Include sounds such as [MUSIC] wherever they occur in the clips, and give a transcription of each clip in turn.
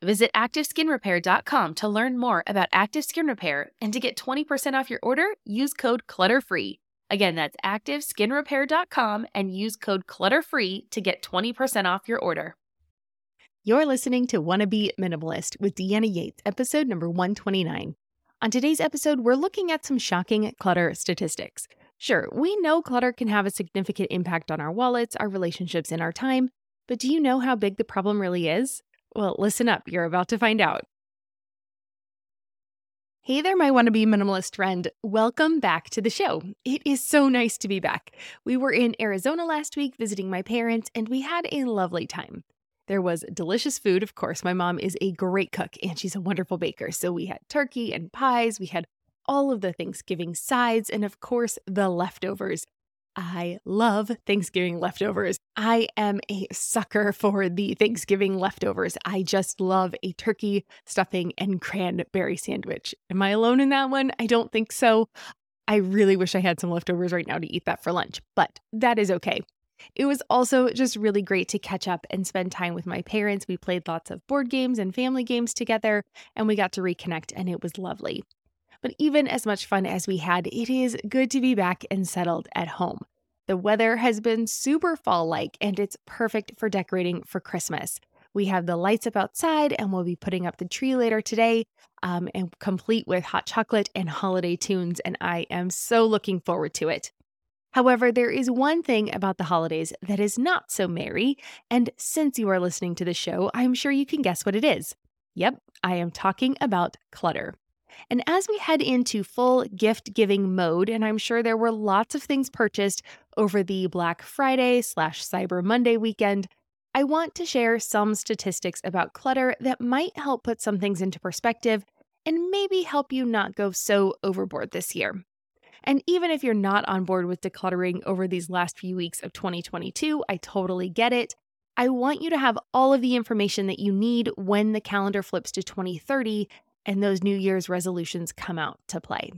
Visit ActiveSkinRepair.com to learn more about Active Skin Repair and to get 20% off your order, use code CLUTTERFREE. Again, that's ActiveSkinRepair.com and use code CLUTTERFREE to get 20% off your order. You're listening to Wanna Minimalist with Deanna Yates, episode number 129. On today's episode, we're looking at some shocking clutter statistics. Sure, we know clutter can have a significant impact on our wallets, our relationships, and our time, but do you know how big the problem really is? Well, listen up, you're about to find out. Hey there, my wannabe minimalist friend. Welcome back to the show. It is so nice to be back. We were in Arizona last week visiting my parents, and we had a lovely time. There was delicious food. Of course, my mom is a great cook and she's a wonderful baker. So we had turkey and pies, we had all of the Thanksgiving sides, and of course, the leftovers. I love Thanksgiving leftovers. I am a sucker for the Thanksgiving leftovers. I just love a turkey, stuffing, and cranberry sandwich. Am I alone in that one? I don't think so. I really wish I had some leftovers right now to eat that for lunch, but that is okay. It was also just really great to catch up and spend time with my parents. We played lots of board games and family games together, and we got to reconnect, and it was lovely. But even as much fun as we had, it is good to be back and settled at home. The weather has been super fall like, and it's perfect for decorating for Christmas. We have the lights up outside, and we'll be putting up the tree later today, um, and complete with hot chocolate and holiday tunes. And I am so looking forward to it. However, there is one thing about the holidays that is not so merry, and since you are listening to the show, I'm sure you can guess what it is. Yep, I am talking about clutter. And as we head into full gift giving mode, and I'm sure there were lots of things purchased over the Black Friday slash Cyber Monday weekend, I want to share some statistics about clutter that might help put some things into perspective and maybe help you not go so overboard this year. And even if you're not on board with decluttering over these last few weeks of 2022, I totally get it. I want you to have all of the information that you need when the calendar flips to 2030 and those New Year's resolutions come out to play.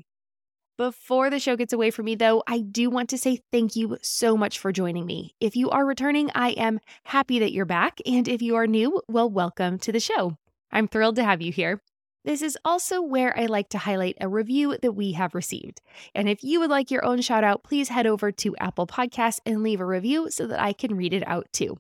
Before the show gets away from me, though, I do want to say thank you so much for joining me. If you are returning, I am happy that you're back. And if you are new, well, welcome to the show. I'm thrilled to have you here. This is also where I like to highlight a review that we have received. And if you would like your own shout out, please head over to Apple Podcasts and leave a review so that I can read it out too.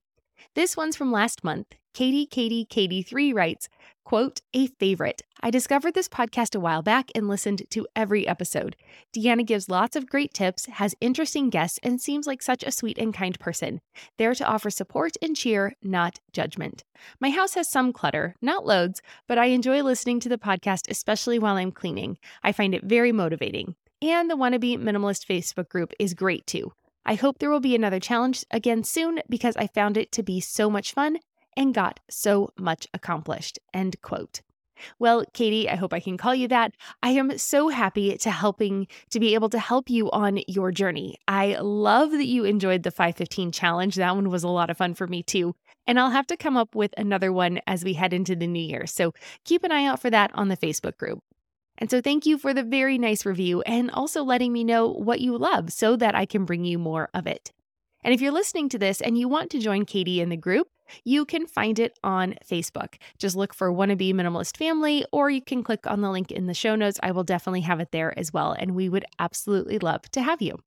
This one's from last month. Katie Katie Katie 3 writes, quote, a favorite. I discovered this podcast a while back and listened to every episode. Deanna gives lots of great tips, has interesting guests, and seems like such a sweet and kind person. There to offer support and cheer, not judgment. My house has some clutter, not loads, but I enjoy listening to the podcast, especially while I'm cleaning. I find it very motivating. And the Wannabe Minimalist Facebook group is great too. I hope there will be another challenge again soon because I found it to be so much fun and got so much accomplished. End quote. Well, Katie, I hope I can call you that. I am so happy to helping to be able to help you on your journey. I love that you enjoyed the 515 challenge. That one was a lot of fun for me too. And I'll have to come up with another one as we head into the new year. So keep an eye out for that on the Facebook group. And so thank you for the very nice review and also letting me know what you love so that I can bring you more of it. And if you're listening to this and you want to join Katie in the group, you can find it on Facebook. Just look for Wannabe Minimalist Family, or you can click on the link in the show notes. I will definitely have it there as well. And we would absolutely love to have you.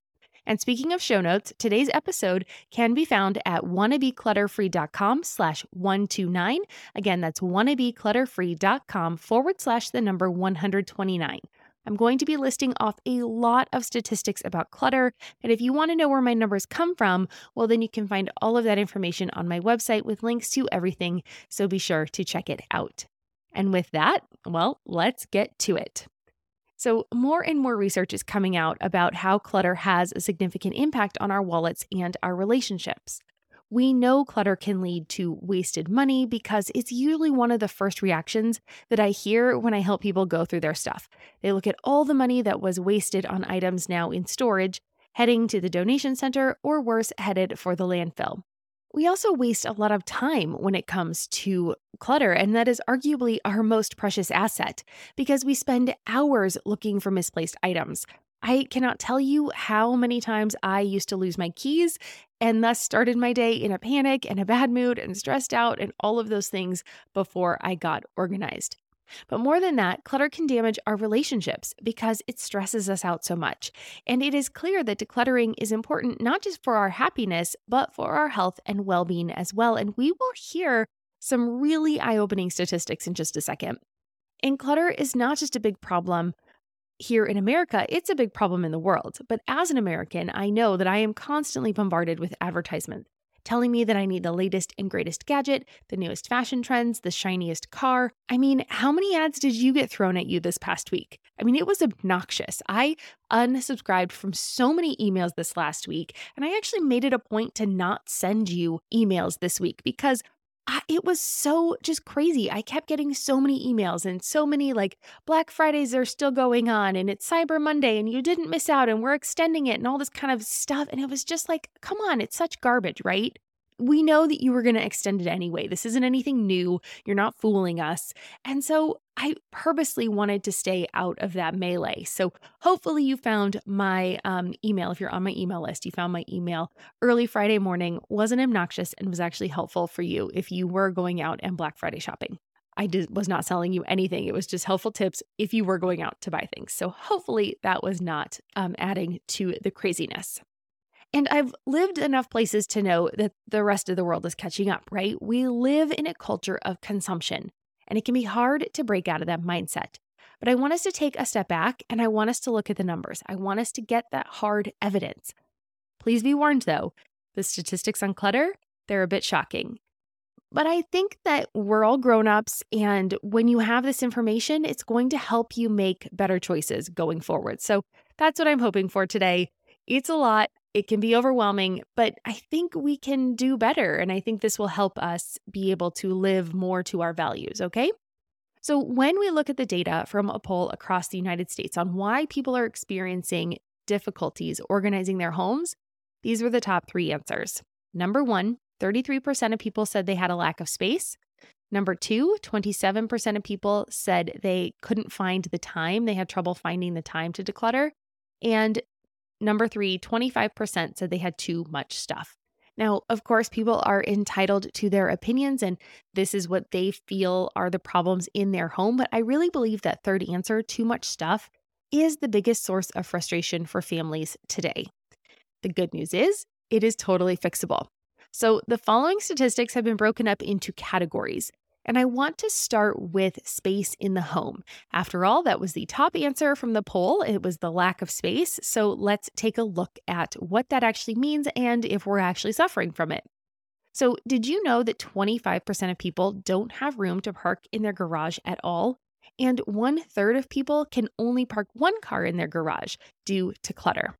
And speaking of show notes, today's episode can be found at wannabeclutterfree.com slash 129. Again, that's wannabeclutterfree.com forward slash the number 129. I'm going to be listing off a lot of statistics about clutter. And if you want to know where my numbers come from, well, then you can find all of that information on my website with links to everything. So be sure to check it out. And with that, well, let's get to it. So, more and more research is coming out about how clutter has a significant impact on our wallets and our relationships. We know clutter can lead to wasted money because it's usually one of the first reactions that I hear when I help people go through their stuff. They look at all the money that was wasted on items now in storage, heading to the donation center, or worse, headed for the landfill. We also waste a lot of time when it comes to clutter, and that is arguably our most precious asset because we spend hours looking for misplaced items. I cannot tell you how many times I used to lose my keys and thus started my day in a panic and a bad mood and stressed out and all of those things before I got organized. But more than that, clutter can damage our relationships because it stresses us out so much. And it is clear that decluttering is important not just for our happiness, but for our health and well being as well. And we will hear some really eye opening statistics in just a second. And clutter is not just a big problem here in America, it's a big problem in the world. But as an American, I know that I am constantly bombarded with advertisements telling me that I need the latest and greatest gadget, the newest fashion trends, the shiniest car. I mean, how many ads did you get thrown at you this past week? I mean, it was obnoxious. I unsubscribed from so many emails this last week, and I actually made it a point to not send you emails this week because I, it was so just crazy. I kept getting so many emails and so many like Black Fridays are still going on and it's Cyber Monday and you didn't miss out and we're extending it and all this kind of stuff. And it was just like, come on, it's such garbage, right? We know that you were going to extend it anyway. This isn't anything new. You're not fooling us. And so I purposely wanted to stay out of that melee. So hopefully you found my um, email. If you're on my email list, you found my email early Friday morning, wasn't obnoxious, and was actually helpful for you if you were going out and Black Friday shopping. I did, was not selling you anything. It was just helpful tips if you were going out to buy things. So hopefully that was not um, adding to the craziness. And I've lived enough places to know that the rest of the world is catching up, right? We live in a culture of consumption, and it can be hard to break out of that mindset. But I want us to take a step back and I want us to look at the numbers. I want us to get that hard evidence. Please be warned though, the statistics on clutter, they're a bit shocking. But I think that we're all grown-ups and when you have this information, it's going to help you make better choices going forward. So that's what I'm hoping for today. It's a lot. It can be overwhelming, but I think we can do better. And I think this will help us be able to live more to our values, okay? So, when we look at the data from a poll across the United States on why people are experiencing difficulties organizing their homes, these were the top three answers. Number one, 33% of people said they had a lack of space. Number two, 27% of people said they couldn't find the time, they had trouble finding the time to declutter. And Number three, 25% said they had too much stuff. Now, of course, people are entitled to their opinions, and this is what they feel are the problems in their home. But I really believe that third answer, too much stuff, is the biggest source of frustration for families today. The good news is it is totally fixable. So, the following statistics have been broken up into categories and I want to start with space in the home. After all, that was the top answer from the poll. It was the lack of space. So let's take a look at what that actually means and if we're actually suffering from it. So, did you know that 25% of people don't have room to park in their garage at all? And one third of people can only park one car in their garage due to clutter.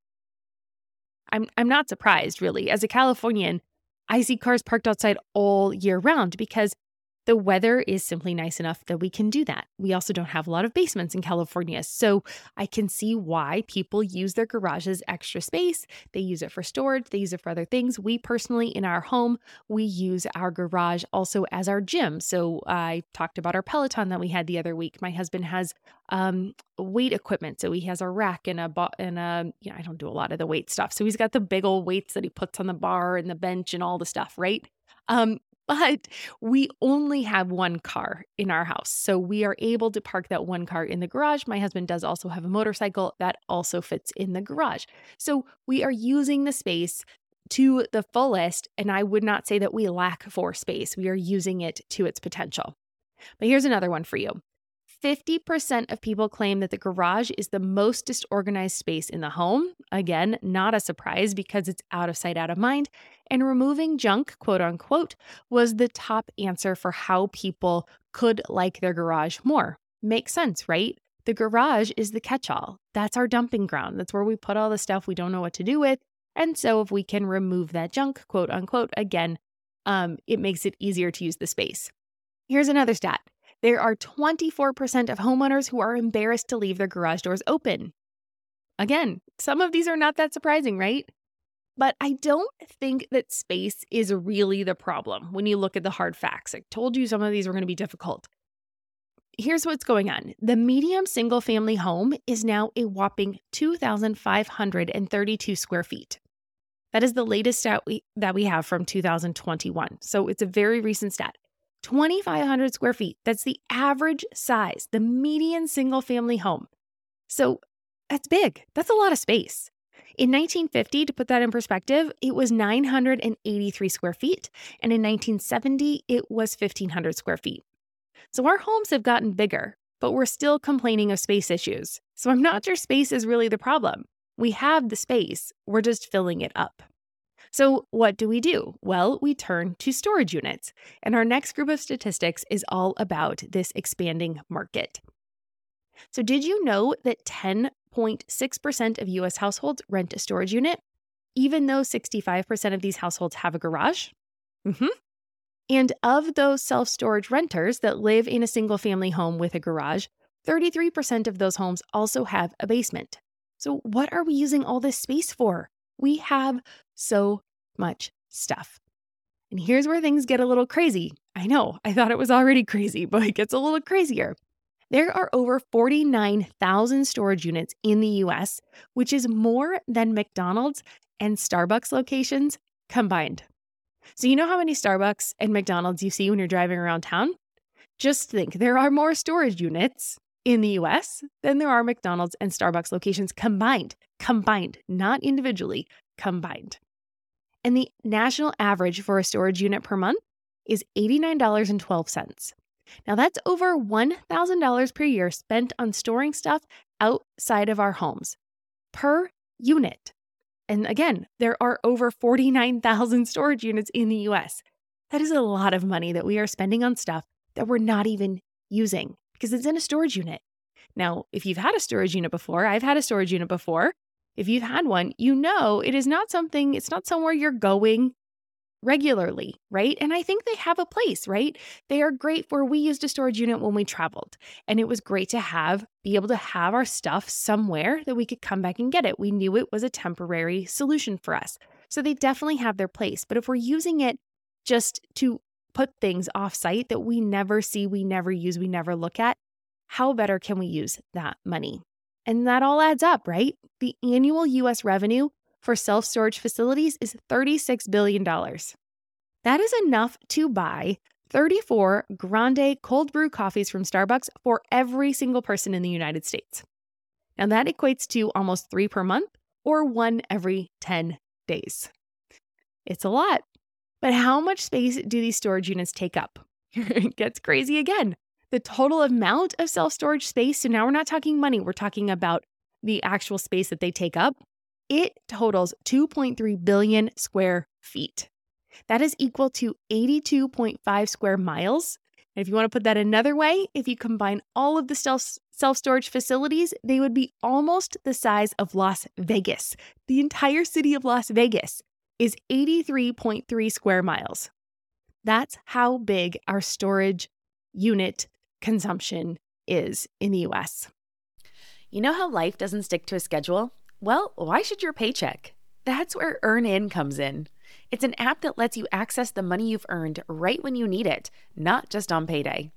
I'm, I'm not surprised, really. As a Californian, I see cars parked outside all year round because The weather is simply nice enough that we can do that. We also don't have a lot of basements in California. So I can see why people use their garages extra space. They use it for storage, they use it for other things. We personally, in our home, we use our garage also as our gym. So I talked about our Peloton that we had the other week. My husband has um, weight equipment. So he has a rack and a, bo- and a, you know, I don't do a lot of the weight stuff. So he's got the big old weights that he puts on the bar and the bench and all the stuff, right? Um, but we only have one car in our house. So we are able to park that one car in the garage. My husband does also have a motorcycle that also fits in the garage. So we are using the space to the fullest. And I would not say that we lack for space. We are using it to its potential. But here's another one for you 50% of people claim that the garage is the most disorganized space in the home. Again, not a surprise because it's out of sight, out of mind. And removing junk, quote unquote, was the top answer for how people could like their garage more. Makes sense, right? The garage is the catch all. That's our dumping ground. That's where we put all the stuff we don't know what to do with. And so, if we can remove that junk, quote unquote, again, um, it makes it easier to use the space. Here's another stat there are 24% of homeowners who are embarrassed to leave their garage doors open. Again, some of these are not that surprising, right? But I don't think that space is really the problem when you look at the hard facts. I told you some of these were going to be difficult. Here's what's going on the medium single family home is now a whopping 2,532 square feet. That is the latest stat we, that we have from 2021. So it's a very recent stat. 2,500 square feet. That's the average size, the median single family home. So that's big. That's a lot of space. In 1950, to put that in perspective, it was 983 square feet. And in 1970, it was 1,500 square feet. So our homes have gotten bigger, but we're still complaining of space issues. So I'm not sure space is really the problem. We have the space, we're just filling it up. So, what do we do? Well, we turn to storage units. And our next group of statistics is all about this expanding market. So, did you know that 10.6% of US households rent a storage unit, even though 65% of these households have a garage? Mm-hmm. And of those self storage renters that live in a single family home with a garage, 33% of those homes also have a basement. So, what are we using all this space for? We have so much stuff. And here's where things get a little crazy. I know, I thought it was already crazy, [LAUGHS] but it gets a little crazier. There are over 49,000 storage units in the US, which is more than McDonald's and Starbucks locations combined. So, you know how many Starbucks and McDonald's you see when you're driving around town? Just think there are more storage units in the US than there are McDonald's and Starbucks locations combined, combined, not individually, combined. And the national average for a storage unit per month is $89.12. Now, that's over $1,000 per year spent on storing stuff outside of our homes per unit. And again, there are over 49,000 storage units in the US. That is a lot of money that we are spending on stuff that we're not even using because it's in a storage unit. Now, if you've had a storage unit before, I've had a storage unit before. If you've had one, you know it is not something, it's not somewhere you're going regularly, right? And I think they have a place, right? They are great for we used a storage unit when we traveled. And it was great to have be able to have our stuff somewhere that we could come back and get it. We knew it was a temporary solution for us. So they definitely have their place. But if we're using it just to put things off site that we never see, we never use, we never look at, how better can we use that money? And that all adds up, right? The annual US revenue for self storage facilities is $36 billion. That is enough to buy 34 grande cold brew coffees from Starbucks for every single person in the United States. Now that equates to almost three per month or one every 10 days. It's a lot. But how much space do these storage units take up? [LAUGHS] it gets crazy again the total amount of self storage space, so now we're not talking money, we're talking about the actual space that they take up, it totals 2.3 billion square feet. That is equal to 82.5 square miles. And if you want to put that another way, if you combine all of the self storage facilities, they would be almost the size of Las Vegas. The entire city of Las Vegas is 83.3 square miles. That's how big our storage unit consumption is in the US. You know how life doesn't stick to a schedule? Well, why should your paycheck? That's where EarnIn comes in. It's an app that lets you access the money you've earned right when you need it, not just on payday.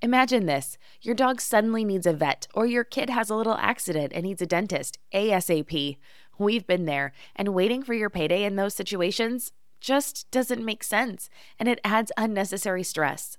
Imagine this your dog suddenly needs a vet, or your kid has a little accident and needs a dentist ASAP. We've been there, and waiting for your payday in those situations just doesn't make sense, and it adds unnecessary stress.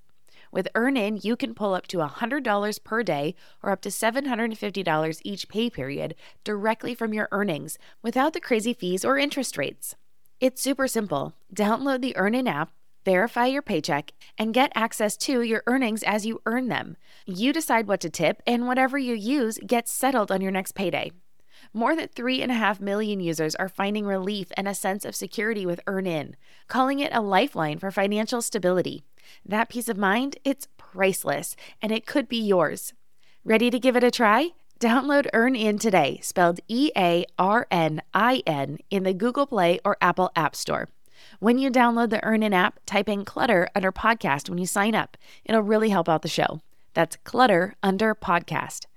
With EarnIn, you can pull up to $100 per day or up to $750 each pay period directly from your earnings without the crazy fees or interest rates. It's super simple. Download the EarnIn app, verify your paycheck, and get access to your earnings as you earn them. You decide what to tip, and whatever you use gets settled on your next payday. More than 3.5 million users are finding relief and a sense of security with EarnIn, calling it a lifeline for financial stability. That peace of mind, it's priceless, and it could be yours. Ready to give it a try? Download EarnIn today, spelled E A R N I N, in the Google Play or Apple App Store. When you download the EarnIn app, type in Clutter under podcast when you sign up. It'll really help out the show. That's Clutter under podcast.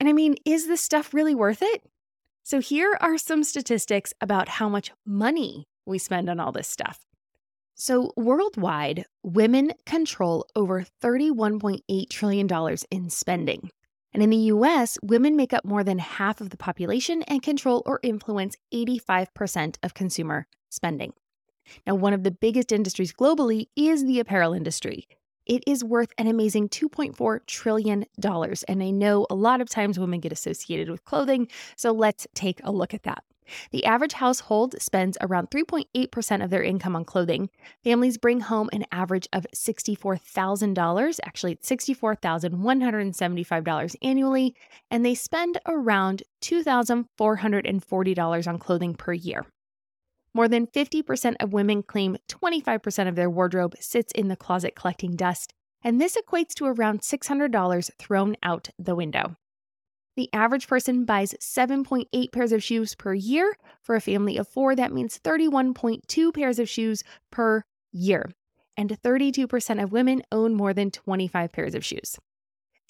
And I mean, is this stuff really worth it? So here are some statistics about how much money we spend on all this stuff. So, worldwide, women control over $31.8 trillion in spending. And in the US, women make up more than half of the population and control or influence 85% of consumer spending. Now, one of the biggest industries globally is the apparel industry, it is worth an amazing $2.4 trillion. And I know a lot of times women get associated with clothing, so let's take a look at that. The average household spends around 3.8% of their income on clothing. Families bring home an average of $64,000, actually, $64,175 annually, and they spend around $2,440 on clothing per year. More than 50% of women claim 25% of their wardrobe sits in the closet collecting dust, and this equates to around $600 thrown out the window. The average person buys 7.8 pairs of shoes per year. For a family of four, that means 31.2 pairs of shoes per year. And 32% of women own more than 25 pairs of shoes.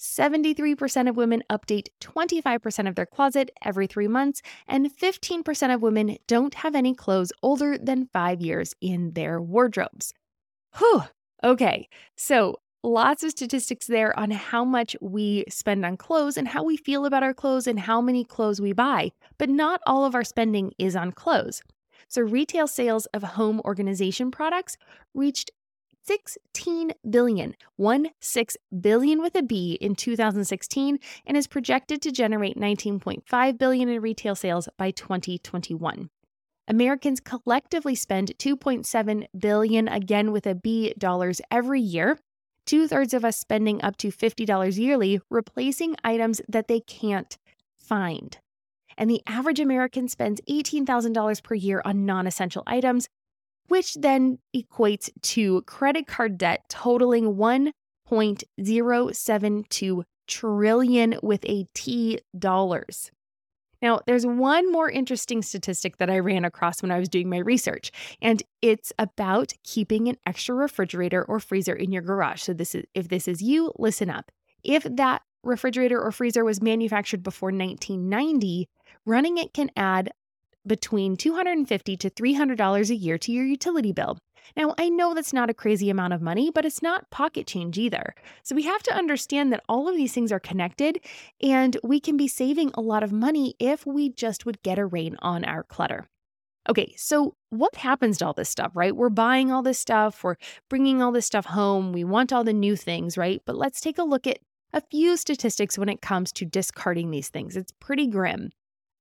73% of women update 25% of their closet every three months, and 15% of women don't have any clothes older than five years in their wardrobes. Whew. Okay, so lots of statistics there on how much we spend on clothes and how we feel about our clothes and how many clothes we buy, but not all of our spending is on clothes. So, retail sales of home organization products reached 16 billion, one six billion with a B in 2016 and is projected to generate 19.5 billion in retail sales by 2021. Americans collectively spend 2.7 billion again with a B dollars every year. Two thirds of us spending up to $50 yearly replacing items that they can't find. And the average American spends $18,000 per year on non essential items, which then equates to credit card debt totaling 1.072 trillion with a T dollars. Now, there's one more interesting statistic that I ran across when I was doing my research, and it's about keeping an extra refrigerator or freezer in your garage. So this is if this is you, listen up. If that refrigerator or freezer was manufactured before 1990, running it can add between 250 to $300 a year to your utility bill. Now, I know that's not a crazy amount of money, but it's not pocket change either. So we have to understand that all of these things are connected and we can be saving a lot of money if we just would get a rein on our clutter. Okay, so what happens to all this stuff, right? We're buying all this stuff, we're bringing all this stuff home, we want all the new things, right? But let's take a look at a few statistics when it comes to discarding these things. It's pretty grim.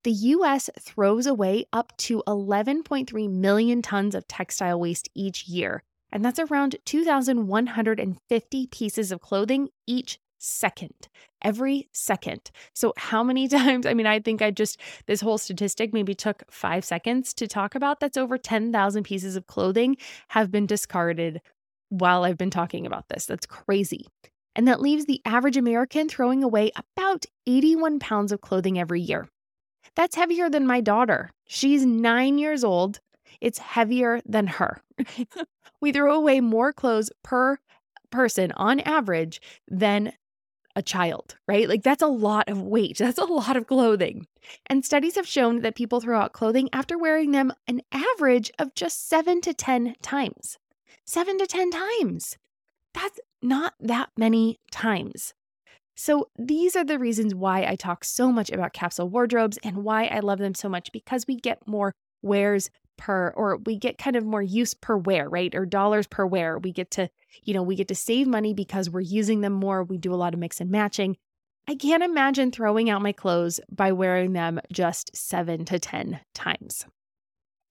The US throws away up to 11.3 million tons of textile waste each year, and that's around 2,150 pieces of clothing each second, every second. So, how many [LAUGHS] times? I mean, I think I just, this whole statistic maybe took five seconds to talk about. That's over 10,000 pieces of clothing have been discarded while I've been talking about this. That's crazy. And that leaves the average American throwing away about 81 pounds of clothing every year. That's heavier than my daughter. She's nine years old. It's heavier than her. [LAUGHS] we throw away more clothes per person on average than a child, right? Like that's a lot of weight. [LAUGHS] That's a lot of clothing. And studies have shown that people throw out clothing after wearing them an average of just seven to 10 times. Seven to 10 times. That's not that many times. So, these are the reasons why I talk so much about capsule wardrobes and why I love them so much because we get more wears per, or we get kind of more use per wear, right? Or dollars per wear. We get to, you know, we get to save money because we're using them more. We do a lot of mix and matching. I can't imagine throwing out my clothes by wearing them just seven to 10 times.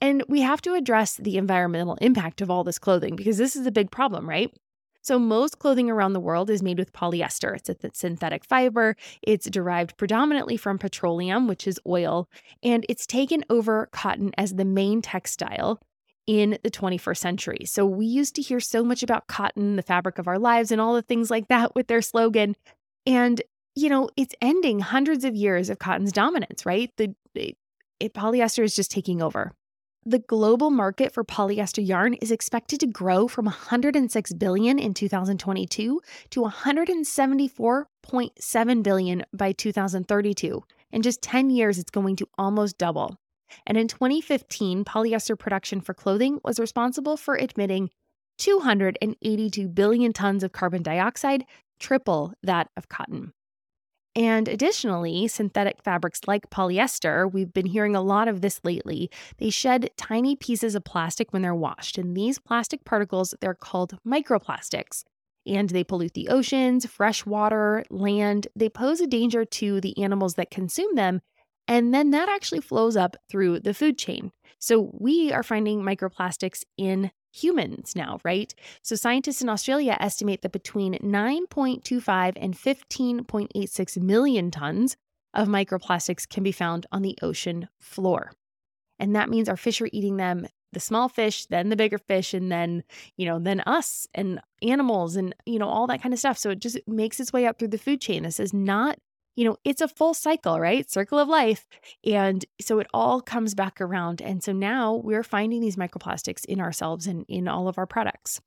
And we have to address the environmental impact of all this clothing because this is a big problem, right? So, most clothing around the world is made with polyester. It's a synthetic fiber. It's derived predominantly from petroleum, which is oil, and it's taken over cotton as the main textile in the 21st century. So, we used to hear so much about cotton, the fabric of our lives, and all the things like that with their slogan. And, you know, it's ending hundreds of years of cotton's dominance, right? The it, it, polyester is just taking over. The global market for polyester yarn is expected to grow from 106 billion in 2022 to 174.7 billion by 2032. In just 10 years, it's going to almost double. And in 2015, polyester production for clothing was responsible for emitting 282 billion tons of carbon dioxide, triple that of cotton. And additionally, synthetic fabrics like polyester, we've been hearing a lot of this lately, they shed tiny pieces of plastic when they're washed. And these plastic particles, they're called microplastics. And they pollute the oceans, fresh water, land. They pose a danger to the animals that consume them. And then that actually flows up through the food chain. So we are finding microplastics in humans now, right? So scientists in Australia estimate that between 9.25 and 15.86 million tons of microplastics can be found on the ocean floor. And that means our fish are eating them, the small fish, then the bigger fish, and then, you know, then us and animals and, you know, all that kind of stuff. So it just makes its way up through the food chain. This is not you know, it's a full cycle, right? Circle of life. And so it all comes back around. And so now we're finding these microplastics in ourselves and in all of our products.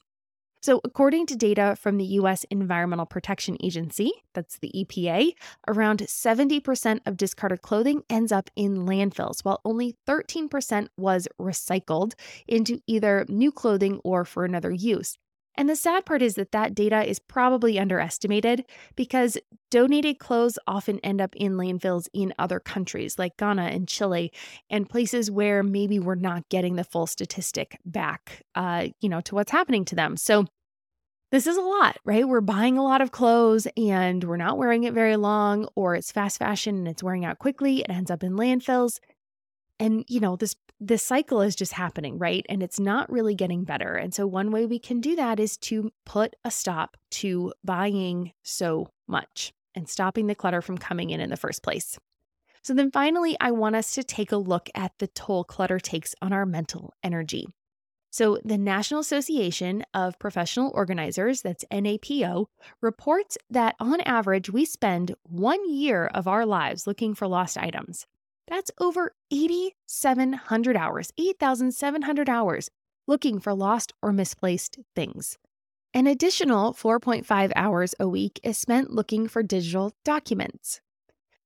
So, according to data from the US Environmental Protection Agency, that's the EPA, around 70% of discarded clothing ends up in landfills, while only 13% was recycled into either new clothing or for another use. And the sad part is that that data is probably underestimated because donated clothes often end up in landfills in other countries like Ghana and Chile and places where maybe we're not getting the full statistic back, uh, you know, to what's happening to them. So this is a lot, right? We're buying a lot of clothes and we're not wearing it very long, or it's fast fashion and it's wearing out quickly. It ends up in landfills and you know this this cycle is just happening right? And it's not really getting better. And so one way we can do that is to put a stop to buying so much and stopping the clutter from coming in in the first place. So then finally i want us to take a look at the toll clutter takes on our mental energy. So, the National Association of Professional Organizers, that's NAPO, reports that on average we spend one year of our lives looking for lost items. That's over 8,700 hours, 8,700 hours looking for lost or misplaced things. An additional 4.5 hours a week is spent looking for digital documents.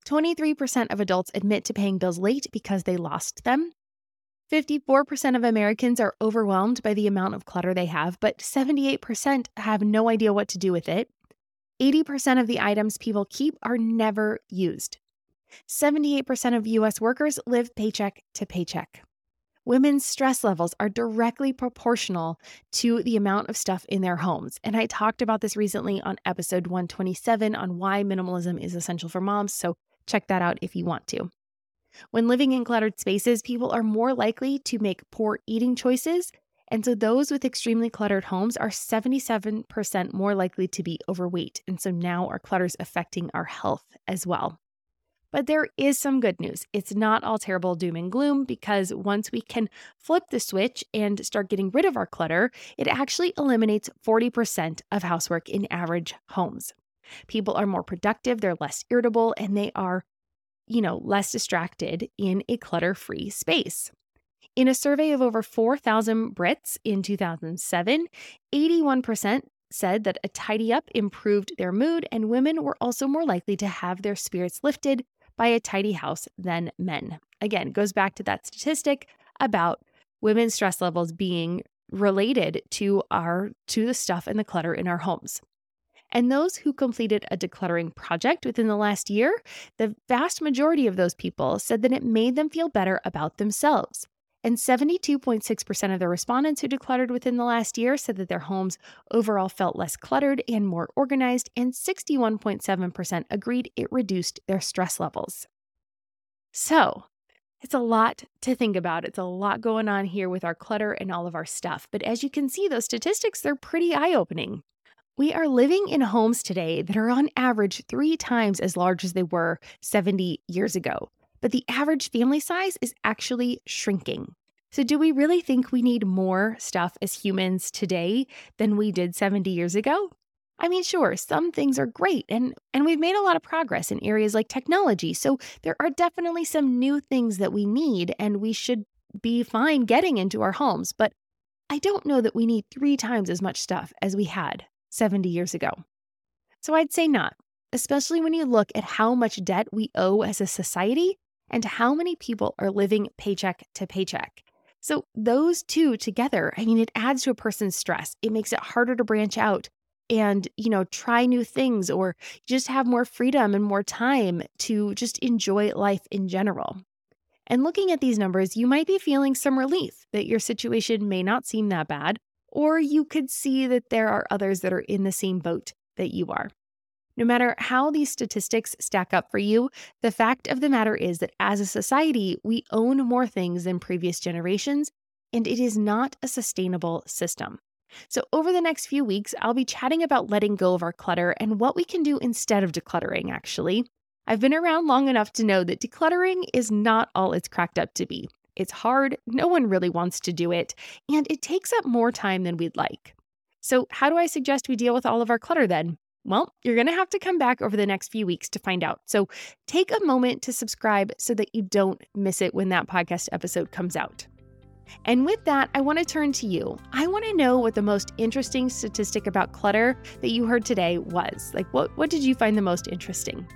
23% of adults admit to paying bills late because they lost them. 54% of Americans are overwhelmed by the amount of clutter they have, but 78% have no idea what to do with it. 80% of the items people keep are never used. 78% of US workers live paycheck to paycheck. Women's stress levels are directly proportional to the amount of stuff in their homes. And I talked about this recently on episode 127 on why minimalism is essential for moms. So check that out if you want to. When living in cluttered spaces, people are more likely to make poor eating choices. And so those with extremely cluttered homes are 77% more likely to be overweight. And so now our clutter is affecting our health as well. But there is some good news. It's not all terrible doom and gloom because once we can flip the switch and start getting rid of our clutter, it actually eliminates 40% of housework in average homes. People are more productive, they're less irritable, and they are you know, less distracted in a clutter free space. In a survey of over 4,000 Brits in 2007, 81% said that a tidy up improved their mood, and women were also more likely to have their spirits lifted by a tidy house than men. Again, goes back to that statistic about women's stress levels being related to our to the stuff and the clutter in our homes. And those who completed a decluttering project within the last year, the vast majority of those people said that it made them feel better about themselves. And 72.6% of the respondents who decluttered within the last year said that their homes overall felt less cluttered and more organized, and 61.7% agreed it reduced their stress levels. So, it's a lot to think about. It's a lot going on here with our clutter and all of our stuff. But as you can see, those statistics, they're pretty eye opening. We are living in homes today that are on average three times as large as they were 70 years ago, but the average family size is actually shrinking. So, do we really think we need more stuff as humans today than we did 70 years ago? I mean, sure, some things are great and and we've made a lot of progress in areas like technology. So, there are definitely some new things that we need and we should be fine getting into our homes, but I don't know that we need 3 times as much stuff as we had 70 years ago. So I'd say not, especially when you look at how much debt we owe as a society and how many people are living paycheck to paycheck. So those two together, I mean, it adds to a person's stress. It makes it harder to branch out and, you know, try new things or just have more freedom and more time to just enjoy life in general. And looking at these numbers, you might be feeling some relief that your situation may not seem that bad, or you could see that there are others that are in the same boat that you are. No matter how these statistics stack up for you, the fact of the matter is that as a society, we own more things than previous generations, and it is not a sustainable system. So, over the next few weeks, I'll be chatting about letting go of our clutter and what we can do instead of decluttering, actually. I've been around long enough to know that decluttering is not all it's cracked up to be. It's hard, no one really wants to do it, and it takes up more time than we'd like. So, how do I suggest we deal with all of our clutter then? Well, you're going to have to come back over the next few weeks to find out. So, take a moment to subscribe so that you don't miss it when that podcast episode comes out. And with that, I want to turn to you. I want to know what the most interesting statistic about clutter that you heard today was. Like, what, what did you find the most interesting?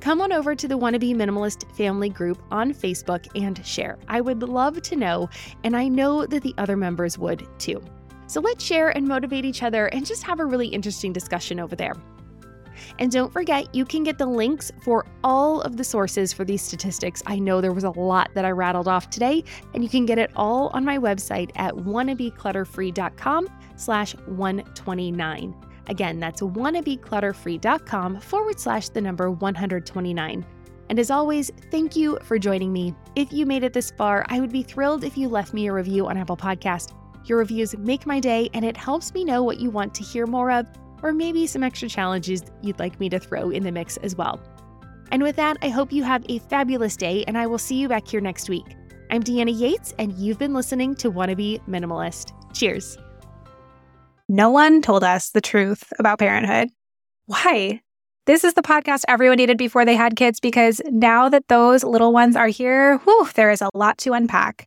come on over to the Wannabe Minimalist family group on Facebook and share. I would love to know, and I know that the other members would too. So let's share and motivate each other and just have a really interesting discussion over there. And don't forget, you can get the links for all of the sources for these statistics. I know there was a lot that I rattled off today, and you can get it all on my website at wannabeclutterfree.com slash 129. Again, that's wannabeclutterfree.com forward slash the number 129. And as always, thank you for joining me. If you made it this far, I would be thrilled if you left me a review on Apple Podcast. Your reviews make my day and it helps me know what you want to hear more of, or maybe some extra challenges you'd like me to throw in the mix as well. And with that, I hope you have a fabulous day, and I will see you back here next week. I'm Deanna Yates, and you've been listening to Wannabe Minimalist. Cheers. No one told us the truth about parenthood. Why? This is the podcast everyone needed before they had kids because now that those little ones are here, whew, there is a lot to unpack.